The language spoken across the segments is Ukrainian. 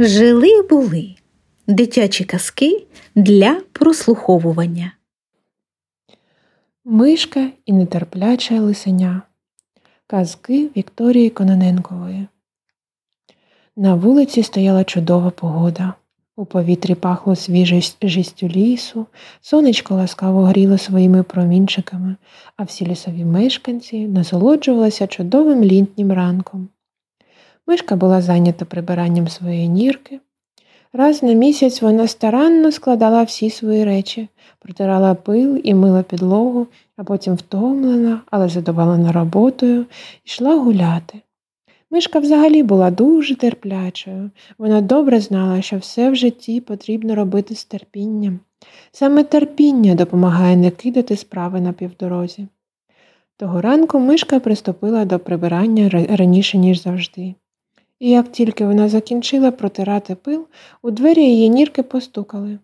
Жили були дитячі казки для прослуховування. Мишка і нетерпляче лисеня. Казки Вікторії Кононенкової. На вулиці стояла чудова погода. У повітрі пахло свіжістю лісу, сонечко ласкаво гріло своїми промінчиками, а всі лісові мешканці насолоджувалися чудовим літнім ранком. Мишка була зайнята прибиранням своєї нірки. Раз на місяць вона старанно складала всі свої речі, протирала пил і мила підлогу, а потім втомлена, але задоволена роботою, йшла гуляти. Мишка взагалі була дуже терплячою. Вона добре знала, що все в житті потрібно робити з терпінням. Саме терпіння допомагає не кидати справи на півдорозі. Того ранку мишка приступила до прибирання раніше, ніж завжди. І як тільки вона закінчила протирати пил, у двері її нірки постукали.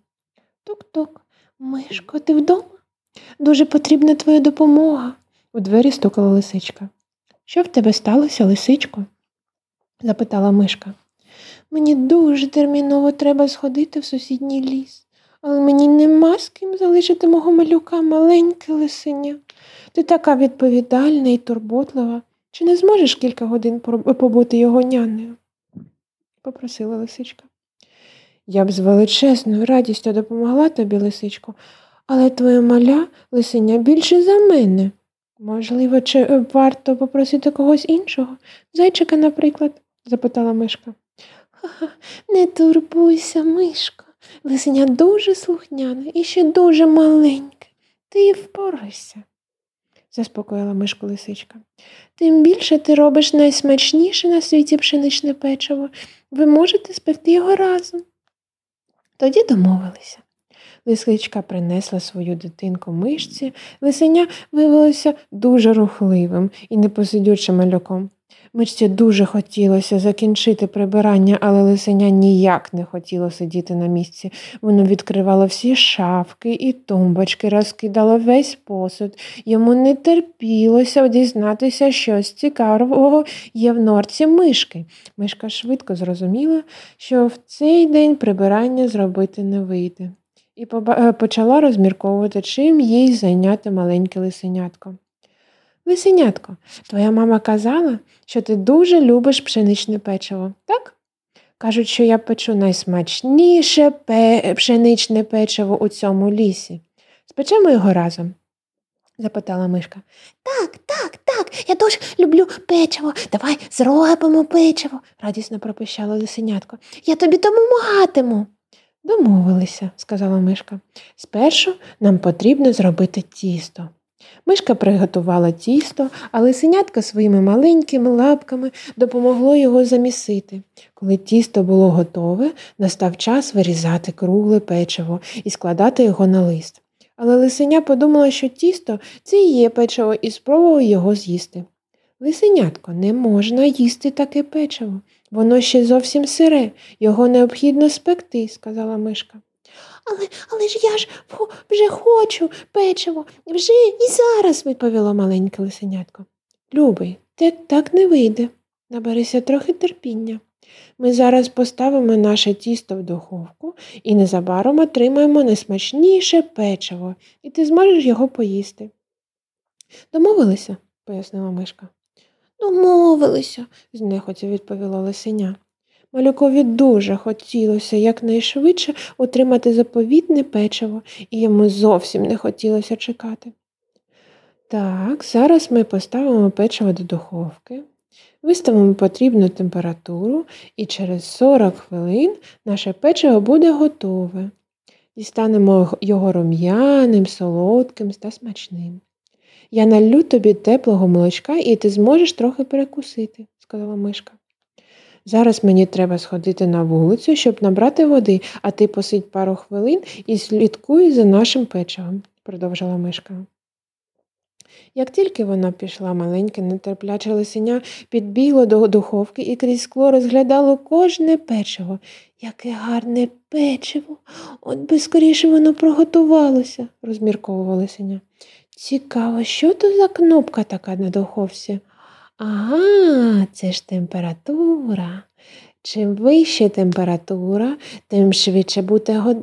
Тук-тук, Мишко, ти вдома? Дуже потрібна твоя допомога. У двері стукала лисичка. Що в тебе сталося, лисичко? запитала мишка. Мені дуже терміново треба сходити в сусідній ліс, але мені нема з ким залишити мого малюка маленьке лисеня. Ти така відповідальна і турботлива. Чи не зможеш кілька годин побути його нянею? попросила лисичка. Я б з величезною радістю допомогла тобі, лисичко, але твоя маля лисеня більше за мене. Можливо, чи варто попросити когось іншого? Зайчика, наприклад, запитала мишка. Ха-ха, не турбуйся, мишко. Лисеня дуже слухняне і ще дуже маленьке. Ти впорайся заспокоїла мишку лисичка. Тим більше ти робиш найсмачніше на світі пшеничне печиво. Ви можете спекти його разом. Тоді домовилися. Лисичка принесла свою дитинку мишці, лисеня виявилося дуже рухливим і непосидючим малюком. Мичці дуже хотілося закінчити прибирання, але лисеня ніяк не хотіло сидіти на місці. Воно відкривало всі шафки і тумбочки, розкидало весь посуд. Йому не терпілося дізнатися, щось цікавого є в норці мишки. Мишка швидко зрозуміла, що в цей день прибирання зробити не вийде, і е, почала розмірковувати, чим їй зайняти маленьке лисенятко. Лисенятко, твоя мама казала, що ти дуже любиш пшеничне печиво, так? Кажуть, що я печу найсмачніше пе... пшеничне печиво у цьому лісі. Спечемо його разом? запитала мишка. Так, так, так, я дуже люблю печиво. Давай зробимо печиво, радісно пропищала лисенятко. Я тобі допомагатиму. Домовилися, сказала мишка. Спершу нам потрібно зробити тісто. Мишка приготувала тісто, а лисенятка своїми маленькими лапками допомогло його замісити. Коли тісто було готове, настав час вирізати кругле печиво і складати його на лист. Але лисеня подумала, що тісто це і є печиво, і спробувала його з'їсти. Лисенятко, не можна їсти таке печиво. Воно ще зовсім сире, його необхідно спекти, сказала мишка. Але але ж я ж вже хочу печиво, вже і зараз, відповіло маленьке лисенятко. Любий, те так не вийде. Наберися трохи терпіння. Ми зараз поставимо наше тісто в духовку і незабаром отримаємо найсмачніше печиво, і ти зможеш його поїсти. Домовилися? пояснила мишка. Домовилися, знехотя відповіла лисеня. Малюкові дуже хотілося якнайшвидше отримати заповітне печиво, і йому зовсім не хотілося чекати. Так, зараз ми поставимо печиво до духовки, виставимо потрібну температуру, і через 40 хвилин наше печиво буде готове. Дістанемо його рум'яним, солодким та смачним. Я налю тобі теплого молочка, і ти зможеш трохи перекусити, сказала мишка. Зараз мені треба сходити на вулицю, щоб набрати води, а ти посидь пару хвилин і слідкуй за нашим печивом, продовжила мишка. Як тільки вона пішла, маленьке, нетерпляче лисеня підбігло до духовки і крізь скло розглядало кожне печиво. Яке гарне печиво, от би скоріше воно проготувалося, розмірковувала лисеня. Цікаво, що то за кнопка така на духовці? Ага, це ж температура. Чим вища температура, тим швидше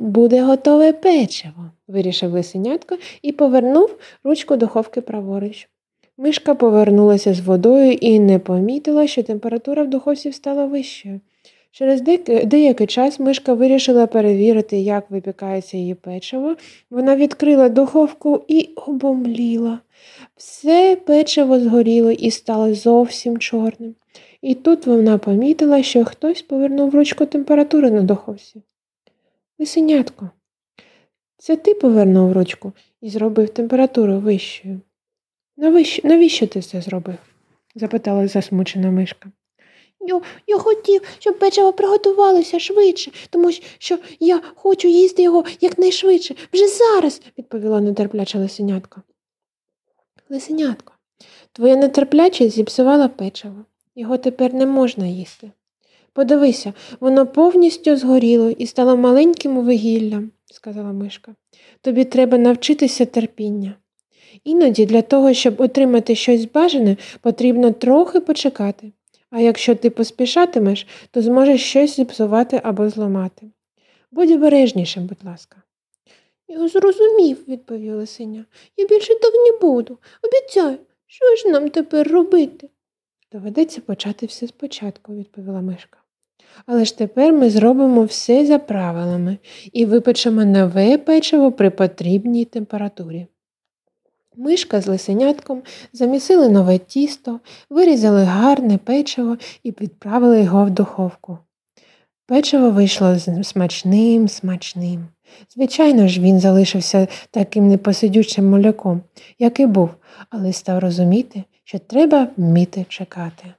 буде, готове печиво, вирішив лисенятко і повернув ручку духовки праворуч. Мишка повернулася з водою і не помітила, що температура в духовці стала вищою. Через деякий час мишка вирішила перевірити, як випікається її печиво. Вона відкрила духовку і обомліла. Все печиво згоріло і стало зовсім чорним. І тут вона помітила, що хтось повернув ручку температури на духовці. Лисенятко, це ти повернув ручку і зробив температуру вищою. Навіщо, навіщо ти це зробив? запитала засмучена мишка. Я, хотів, щоб печиво приготувалося швидше, тому що я хочу їсти його якнайшвидше, вже зараз, відповіла нетерпляча лисенятка. Лисенятко, твоя нетерплячість зіпсувала печиво. Його тепер не можна їсти. Подивися, воно повністю згоріло і стало маленьким вугіллям, сказала мишка. Тобі треба навчитися терпіння. Іноді для того, щоб отримати щось бажане, потрібно трохи почекати. А якщо ти поспішатимеш, то зможеш щось зіпсувати або зламати. Будь обережнішим, будь ласка. Я зрозумів, відповів лисеня. Я більше так не буду. Обіцяю, що ж нам тепер робити? Доведеться почати все спочатку, відповіла мишка. Але ж тепер ми зробимо все за правилами і випечемо нове печиво при потрібній температурі. Мишка з лисенятком замісили нове тісто, вирізали гарне печиво і відправили його в духовку. Печиво вийшло смачним, смачним. Звичайно ж, він залишився таким непосидючим моляком, як і був, але став розуміти, що треба вміти чекати.